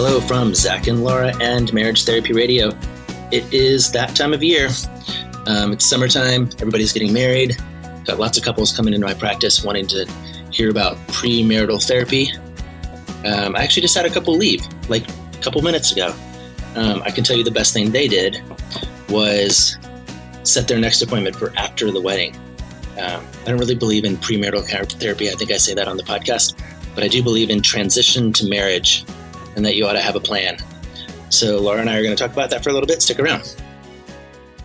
Hello from Zach and Laura and Marriage Therapy Radio. It is that time of year. Um, it's summertime. Everybody's getting married. Got lots of couples coming into my practice wanting to hear about premarital therapy. Um, I actually just had a couple leave like a couple minutes ago. Um, I can tell you the best thing they did was set their next appointment for after the wedding. Um, I don't really believe in premarital therapy. I think I say that on the podcast, but I do believe in transition to marriage and that you ought to have a plan. So, Laura and I are going to talk about that for a little bit. Stick around.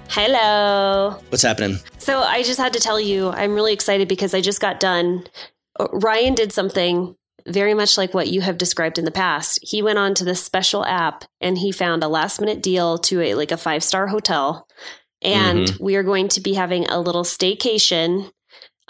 Hello. What's happening? So, I just had to tell you, I'm really excited because I just got done. Uh, Ryan did something very much like what you have described in the past. He went on to this special app and he found a last minute deal to a like a five star hotel. And mm-hmm. we are going to be having a little staycation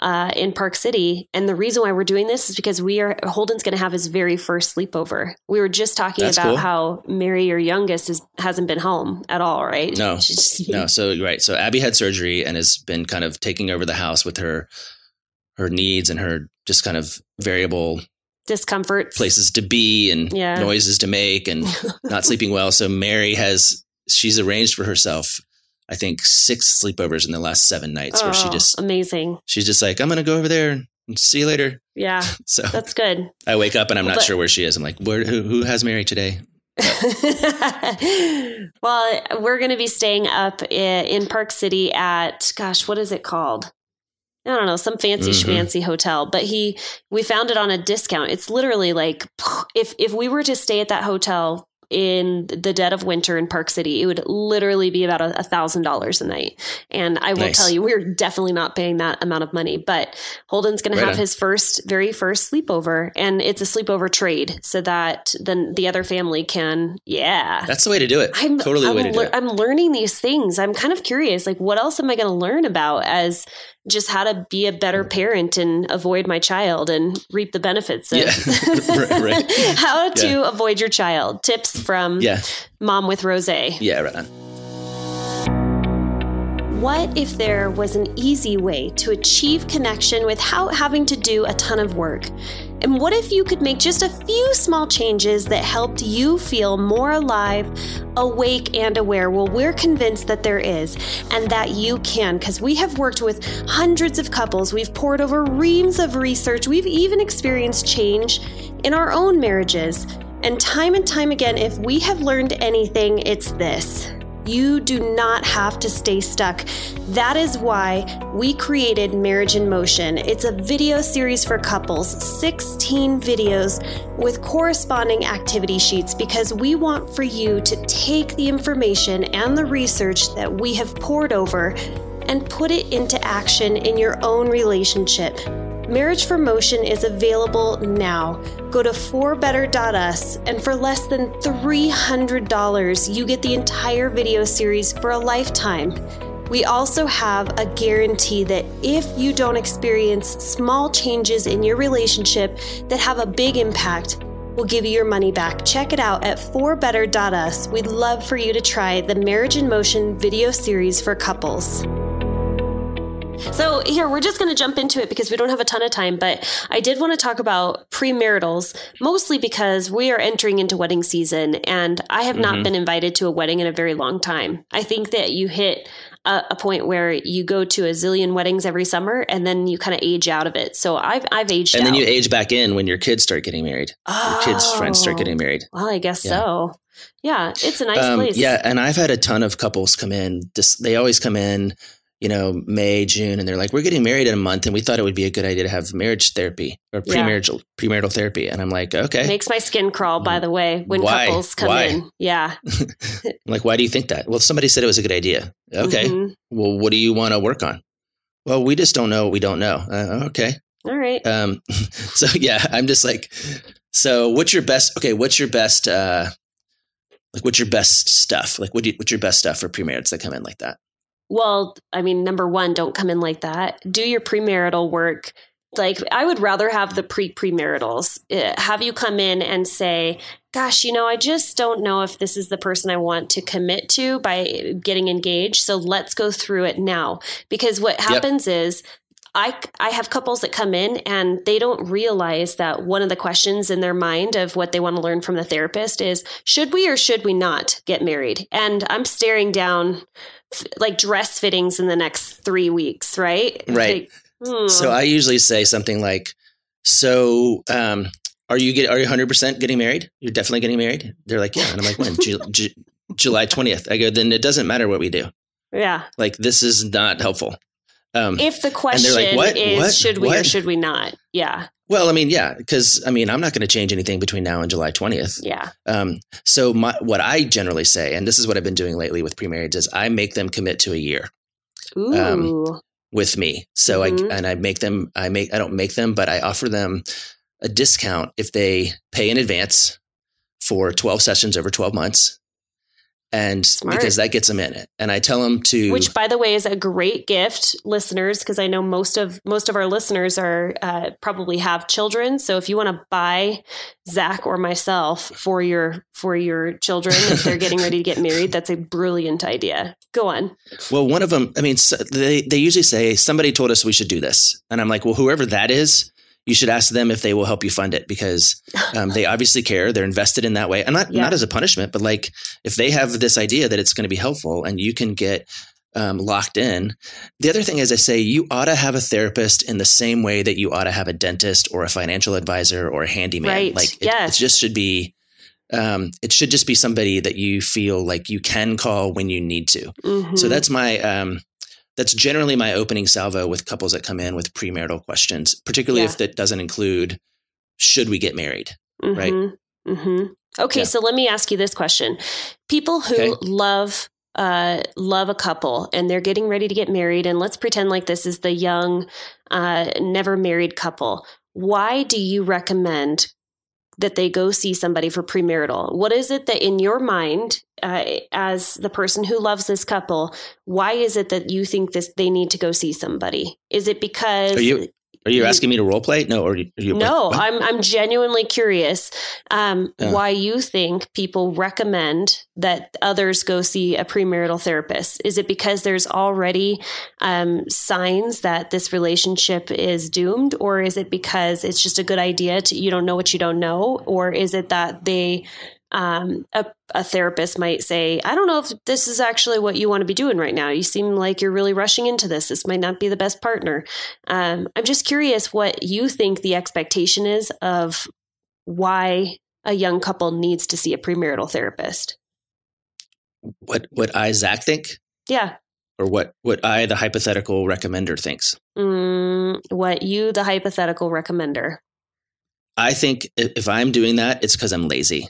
uh, in Park City. And the reason why we're doing this is because we are Holden's going to have his very first sleepover. We were just talking That's about cool. how Mary, your youngest, is hasn't been home at all, right? No, no. So right. So Abby had surgery and has been kind of taking over the house with her her needs and her just kind of variable discomfort places to be and yeah. noises to make and not sleeping well. So Mary has she's arranged for herself I think six sleepovers in the last seven nights oh, where she oh, just amazing. She's just like, I'm gonna go over there and see you later. Yeah. so that's good. I wake up and I'm not but, sure where she is. I'm like, where who, who has Mary today? well, we're going to be staying up in Park City at gosh, what is it called? I don't know, some fancy mm-hmm. schmancy hotel, but he we found it on a discount. It's literally like if if we were to stay at that hotel in the dead of winter in Park City, it would literally be about a thousand dollars a night. And I will nice. tell you, we're definitely not paying that amount of money. But Holden's going right to have on. his first, very first sleepover, and it's a sleepover trade, so that then the other family can, yeah, that's the way to do it. I'm totally I'm the way to do it. I'm learning these things. I'm kind of curious, like, what else am I going to learn about as just how to be a better mm. parent and avoid my child and reap the benefits of yeah. right, right. how to yeah. avoid your child tips from yeah. mom with rose yeah right on what if there was an easy way to achieve connection without having to do a ton of work? And what if you could make just a few small changes that helped you feel more alive, awake, and aware? Well, we're convinced that there is and that you can because we have worked with hundreds of couples. We've pored over reams of research. We've even experienced change in our own marriages. And time and time again, if we have learned anything, it's this you do not have to stay stuck. That is why we created Marriage in Motion. It's a video series for couples, 16 videos with corresponding activity sheets because we want for you to take the information and the research that we have pored over and put it into action in your own relationship. Marriage for Motion is available now. Go to forbetter.us, and for less than $300, you get the entire video series for a lifetime. We also have a guarantee that if you don't experience small changes in your relationship that have a big impact, we'll give you your money back. Check it out at forbetter.us. We'd love for you to try the Marriage in Motion video series for couples. So, here, we're just going to jump into it because we don't have a ton of time, but I did want to talk about premaritals, mostly because we are entering into wedding season and I have not Mhm. been invited to a wedding in a very long time. I think that you hit a, a point where you go to a zillion weddings every summer and then you kind of age out of it. So, I've, I've aged And out. then you age back in when your kids start getting married. Your kids' friends start Oh. getting married. Well, I guess Yeah. so. Yeah, it's a nice Um, place. yeah, and I've had a ton of couples come in. This, they always come in, you know, May, June, and they're like, "We're getting married in a month, and we thought it would be a good idea to have marriage therapy or Yeah. premarital premarital therapy." And I'm like, "Okay." Makes my skin crawl, by the way, when Why? couples come Why? in. Yeah. Like, "Why do you think that?" Well, somebody said it was a good idea. Okay. Mhm. Well, what do you want to work on? Well, we just don't know what we don't know. Uh, okay. All right. Um, so yeah, I'm just like, so what's your best? Okay, what's your best? uh Like, what's your best stuff? Like, what do you, what's your best stuff for premarriage that come in like that? Well, I mean, number one, don't come in like that. Do your premarital work. Like, I would rather have the pre premaritals. Uh, Have you come in and say, gosh, you know, I just don't know if this is the person I want to commit to by getting engaged. So let's go through it now. Because what happens is, I, I have couples that come in and they don't realize that one of the questions in their mind of what they want to learn from the therapist is should we or should we not get married? And I'm staring down like dress fittings in the next three weeks, right? Right. Like, hmm. So I usually say something like, "So, um, are you get are you 100 percent getting married? You're definitely getting married." They're like, "Yeah," and I'm like, "When? Ju- Ju- July 20th." I go, "Then it doesn't matter what we do. yeah. Like, this is not helpful." Um, If the question like, "What? is What? should we or should we not? Yeah. well, I mean, yeah, because I mean, I'm not going to change anything between now and July 20th. Yeah. Um, so my, what I generally say, and this is what I've been doing lately with pre-marriage, is I make them commit to a year Ooh. Um, with me. So Mhm. I and I make them. I make. I don't make them, but I offer them a discount if they pay in advance for 12 sessions over 12 months, and Smart. because that gets them in it. And I tell them to. Which, by the way, is a great gift, listeners, because I know most of most of our listeners are uh, probably have children. So if you want to buy Zach or myself for your for your children if they're getting ready to get married, that's a brilliant idea. Go on. Well, one of them, I mean, so they, they usually say, somebody told us we should do this. And I'm like, well, whoever that is, you should ask them if they will help you fund it because um, they obviously care. They're invested in that way. And not, Yeah. not as a punishment, but like if they have this idea that it's going to be helpful and you can get um, locked in. The other thing is, I say you ought to have a therapist in the same way that you ought to have a dentist or a financial advisor or a handyman. Right. Like it, Yes. it just should be. Um, it should just be somebody that you feel like you can call when you need to. Mhm. So that's my um, that's generally my opening salvo with couples that come in with premarital questions, particularly Yeah. if that doesn't include should we get married? right. hmm Okay, Yeah. so let me ask you this question: People who Okay. love uh, love a couple and they're getting ready to get married, and let's pretend like this is the young, uh, never married couple. Why do you recommend that they go see somebody for premarital? What is it that in your mind, uh, as the person who loves this couple, why is it that you think this they need to go see somebody? Is it because you are you You- asking me to role play? No, or are you, are you no, what? I'm I'm genuinely curious um, why you think people recommend that others go see a premarital therapist. Is it because there's already um, signs that this relationship is doomed, or is it because it's just a good idea to you don't know what you don't know, or is it that they um, a, a therapist might say, I don't know if this is actually what you want to be doing right now. You seem like you're really rushing into this. This might not be the best partner. Um, I'm just curious what you think the expectation is of why a young couple needs to see a premarital therapist. what what I Zach think, Yeah. or what what I the hypothetical recommender thinks. Mm, what you, the hypothetical recommender. I think if I'm doing that, it's because I'm lazy.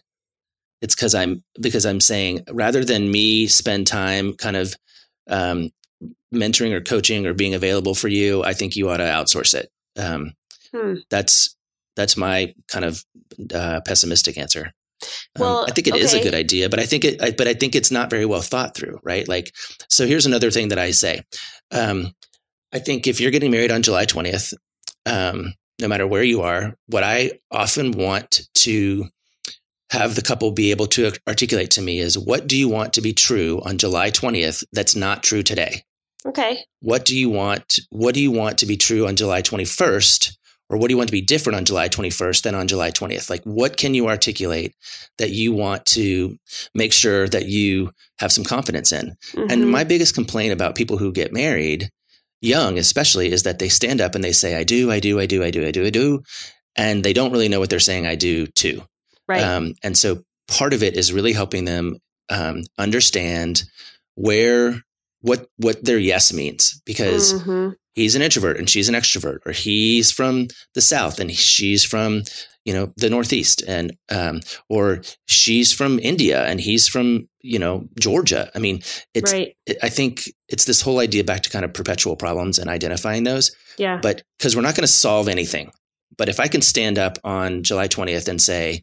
It's because I'm because I'm saying rather than me spend time kind of um, mentoring or coaching or being available for you, I think you ought to outsource it. Um, Hmm. That's that's my kind of uh, pessimistic answer. Um, Well, I think it is a good idea, but I think it, I, but I think it's not very well thought through, right? Like, so here's another thing that I say. Um, I think if you're getting married on July 20th, um, no matter where you are, what I often want to have the couple be able to articulate to me is what do you want to be true on July 20th that's not true today? Okay. What do you want? What do you want to be true on July 21st? Or what do you want to be different on July 21st than on July 20th? Like, what can you articulate that you want to make sure that you have some confidence in? Mhm. And my biggest complaint about people who get married, young especially, is that they stand up and they say, I do, I do, I do, I do, I do, I do. And they don't really know what they're saying I do to. Right. Um, and so part of it is really helping them um, understand where what what their yes means because Mhm. he's an introvert and she's an extrovert, or he's from the south and she's from you know the northeast, and um, or she's from India and he's from you know Georgia. I mean, it's right. it, I think it's this whole idea back to kind of perpetual problems and identifying those, Yeah. but because we're not going to solve anything. But if I can stand up on July 20th and say,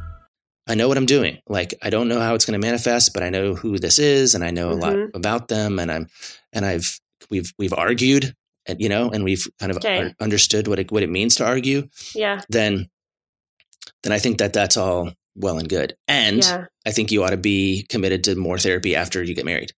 I know what I'm doing. Like I don't know how it's going to manifest, but I know who this is, and I know a lot Mhm. about them, and I'm and I've we've we've argued, and you know, and we've kind of Okay. un- understood what it what it means to argue. Yeah. Then, then I think that that's all well and good, and Yeah. I think you ought to be committed to more therapy after you get married.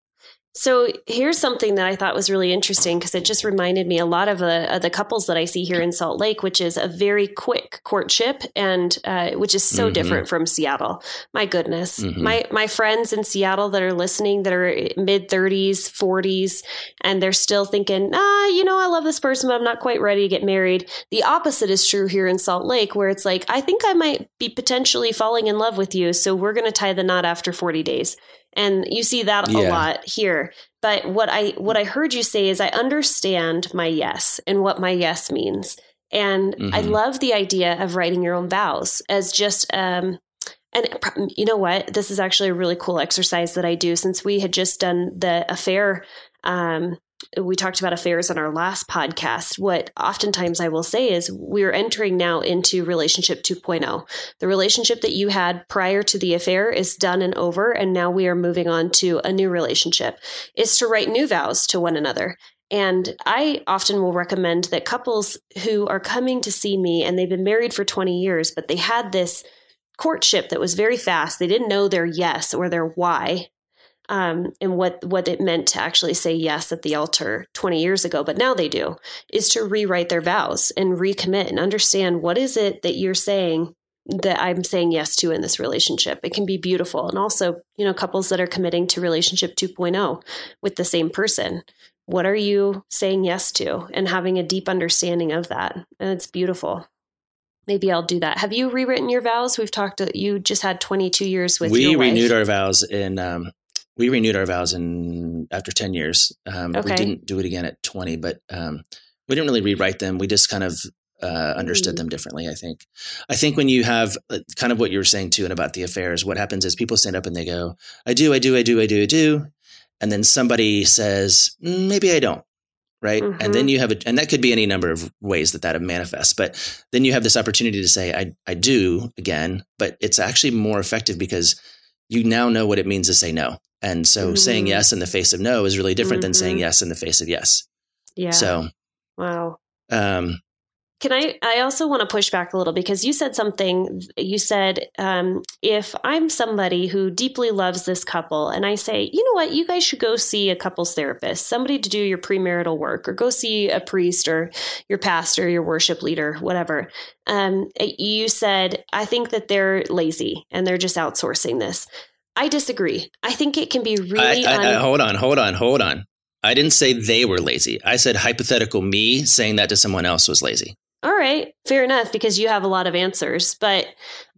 So here's something that I thought was really interesting because it just reminded me a lot of the, of the couples that I see here in Salt Lake, which is a very quick courtship, and uh, which is so Mhm. different from Seattle. My goodness, Mhm. my my friends in Seattle that are listening that are mid 30s, 40s, and they're still thinking, ah, you know, I love this person, but I'm not quite ready to get married. The opposite is true here in Salt Lake, where it's like, I think I might be potentially falling in love with you, so we're going to tie the knot after 40 days. And you see that a lot here. But what I what I heard you say is I understand my yes and what my yes means. And I Mhm. love the idea of writing your own vows as just um and you know what? This is actually a really cool exercise that I do since we had just done the affair um we talked about affairs on our last podcast. What oftentimes I will say is we're entering now into relationship 2.0. The relationship that you had prior to the affair is done and over, and now we are moving on to a new relationship. Is to write new vows to one another. And I often will recommend that couples who are coming to see me and they've been married for 20 years, but they had this courtship that was very fast. They didn't know their yes or their why um, and what what it meant to actually say yes at the altar 20 years ago, but now they do, is to rewrite their vows and recommit and understand what is it that you're saying that I'm saying yes to in this relationship. It can be beautiful. And also, you know, couples that are committing to relationship 2.0 with the same person. What are you saying yes to? And having a deep understanding of that. And it's beautiful. Maybe I'll do that. Have you rewritten your vows? We've talked, you just had 22 years with we your wife. renewed our vows in um, we renewed our vows in after 10 years um, Okay. we didn't do it again at 20 but um, we didn't really rewrite them we just kind of uh, understood Mm. them differently i think i think when you have uh, kind of what you were saying too and about the affairs what happens is people stand up and they go i do i do i do i do i do and then somebody says "Mm, maybe i don't right Mhm. and then you have a and that could be any number of ways that that manifests but then you have this opportunity to say i i do again but it's actually more effective because you now know what it means to say no and so saying Mhm. yes in the face of no is really different than saying Mhm. yes in the face of yes Yeah. so wow. um Can I? I also want to push back a little because you said something. You said, um, if I'm somebody who deeply loves this couple and I say, you know what, you guys should go see a couples therapist, somebody to do your premarital work, or go see a priest or your pastor, your worship leader, whatever. Um, you said, I think that they're lazy and they're just outsourcing this. I disagree. I think it can be really. I, I, un- hold on hold on hold on i didn't say they were lazy i said hypothetical me saying that to someone else was lazy All right, fair enough, because you have a lot of answers. But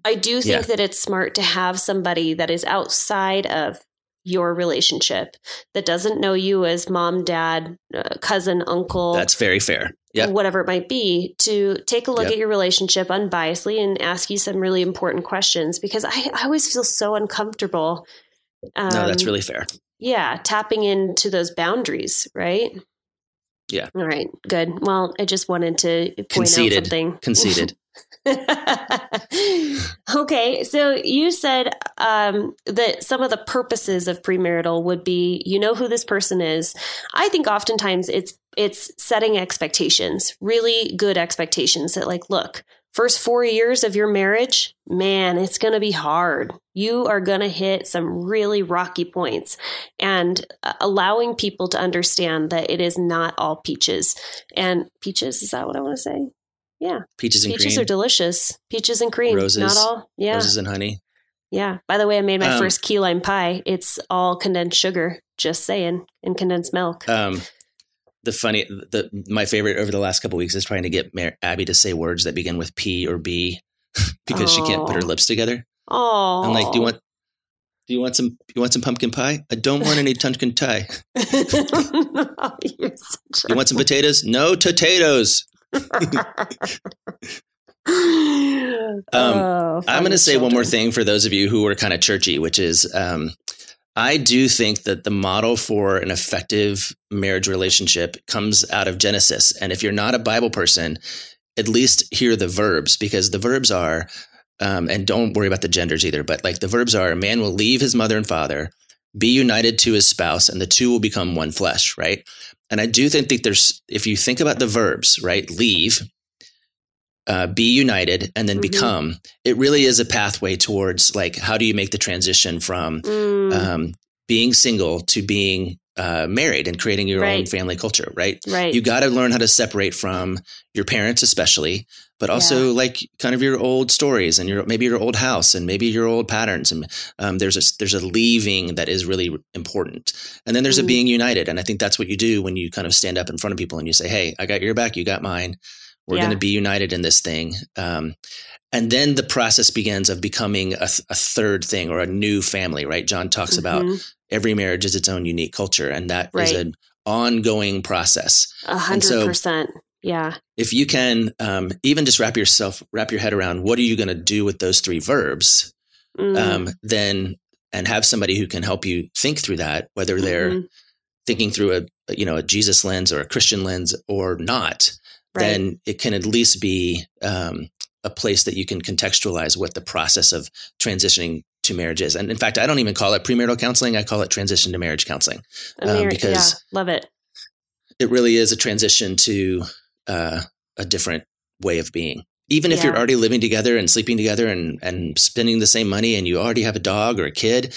I do think Yeah. that it's smart to have somebody that is outside of your relationship that doesn't know you as mom, dad, uh, cousin, uncle, that's very fair yeah whatever it might be, to take a look Yep. at your relationship unbiasedly and ask you some really important questions because I, I always feel so uncomfortable. Um, no that's really fair yeah, tapping into those boundaries, right? Yeah. All right. Good. Well, I just wanted to point Conceded. out something. Conceded. okay, so you said um, that some of the purposes of premarital would be you know who this person is. I think oftentimes it's it's setting expectations, really good expectations that like, look, first 4 years of your marriage, man, it's going to be hard. You are going to hit some really rocky points and uh, allowing people to understand that it is not all peaches. And peaches is that what I want to say? Yeah. Peaches and Peaches cream. are delicious. Peaches and cream. Roses. Not all. Yeah. Roses and honey. Yeah. By the way, I made my Um, first key lime pie. It's all condensed sugar, just saying, and condensed milk. Um, the funny, the my favorite over the last couple weeks is trying to get Abby to say words that begin with P or B because she can't put her lips together. Oh. I'm like, do you want, do you want some, you want some pumpkin pie? I don't want any pumpkin pie. Such You want some potatoes? No potatoes. Oh, I'm going to say one more thing for those of you who are kind of churchy, which is um, I do think that the model for an effective marriage relationship comes out of Genesis. And if you're not a Bible person, at least hear the verbs because the verbs are, um, and don't worry about the genders either, but like the verbs are a man will leave his mother and father, be united to his spouse, and the two will become one flesh, right? And I do think that there's, if you think about the verbs, right, leave, uh, be united, and then Mhm. become, it really is a pathway towards like, how do you make the transition from Mm, um, being single to being uh, married and creating your own family culture, right? right. You got to learn how to separate from your parents, especially, but also like kind of your old stories and your maybe your old house and maybe your old patterns. And um, there's a there's a leaving that is really important, and then there's a Mm. being united. And I think that's what you do when you kind of stand up in front of people and you say, "Hey, I got your back, you got mine. We're Yeah. going to be united in this thing." Um, and then the process begins of becoming a, th- a third thing or a new family, right? John talks about Mhm. every marriage is its own unique culture, and that is Right. an ongoing process. a hundred percent. Yeah. If you can um, even just wrap yourself wrap your head around what are you going to do with those three verbs, Mm, um, then and have somebody who can help you think through that, whether they're mhm. thinking through a you know a Jesus lens or a Christian lens or not, Right. then it can at least be um, a place that you can contextualize what the process of transitioning to marriage is. And in fact, I don't even call it premarital counseling; I call it transition to marriage counseling. Um, mar- because- yeah, love it. it really is a transition to uh, a different way of being. Even if you're already living together and sleeping together and, and spending the same money and you already have a dog or a kid,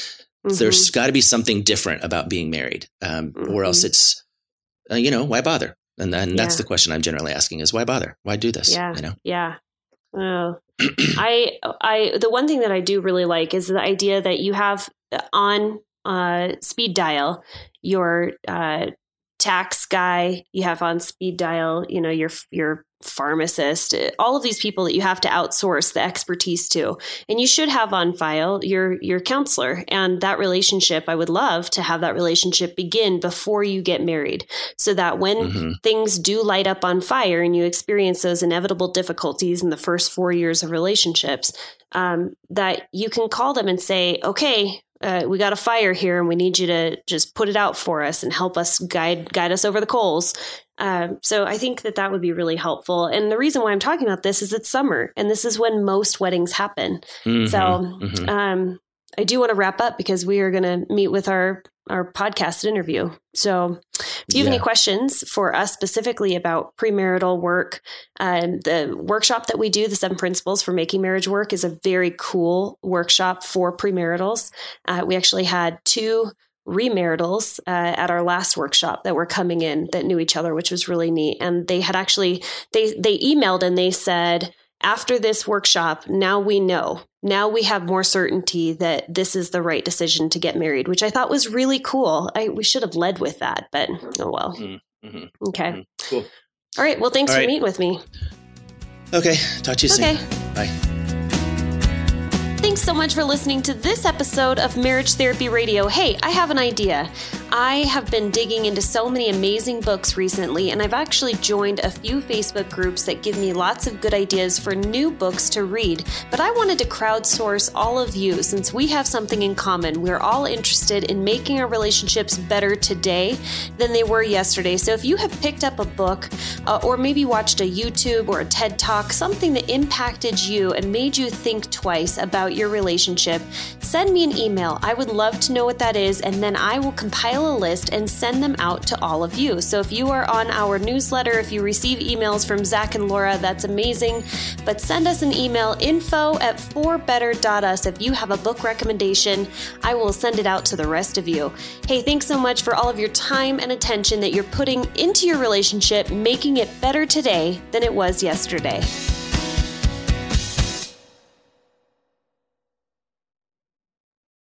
Mhm. there's got to be something different about being married. Um, Or else Mhm. it's, uh, you know, why bother? And then that's the question I'm generally asking is why bother? Why do this? Yeah. You know? Yeah. Oh. I I the one thing that I do really like is the idea that you have on uh, speed dial your uh, tax guy, you have on speed dial, you know, your your pharmacist, all of these people that you have to outsource the expertise to. And you should have on file your your counselor and that relationship. I would love to have that relationship begin before you get married so that when Mhm. things do light up on fire and you experience those inevitable difficulties in the first four years of relationships, um, that you can call them and say, okay, uh, we got a fire here and we need you to just put it out for us and help us guide guide us over the coals. Um, so I think that that would be really helpful. And the reason why I'm talking about this is it's summer and this is when most weddings happen. Mhm. So Mhm. um, I do want to wrap up because we are going to meet with our our podcast interview. So, if you have any questions for us specifically about premarital work, um, the workshop that we do, the seven principles for making marriage work, is a very cool workshop for premaritals. Uh, we actually had two remaritals uh, at our last workshop that were coming in that knew each other, which was really neat. And they had actually they they emailed and they said after this workshop, now we know. Now we have more certainty that this is the right decision to get married, which I thought was really cool. I, we should have led with that, but oh well. Mhm. Okay. Mhm. Cool. All right. Well, thanks All for right. meeting with me. Okay. Talk to you Okay. soon. Bye. Thanks so much for listening to this episode of Marriage Therapy Radio. Hey, I have an idea. I have been digging into so many amazing books recently, and I've actually joined a few Facebook groups that give me lots of good ideas for new books to read. But I wanted to crowdsource all of you since we have something in common. We're all interested in making our relationships better today than they were yesterday. So if you have picked up a book uh, or maybe watched a YouTube or a TED Talk, something that impacted you and made you think twice about your relationship, send me an email. I would love to know what that is, and then I will compile a list and send them out to all of you. So if you are on our newsletter, if you receive emails from Zach and Laura, that's amazing. But send us an email info at forbetter.us if you have a book recommendation. I will send it out to the rest of you. Hey, thanks so much for all of your time and attention that you're putting into your relationship, it better today than it was yesterday.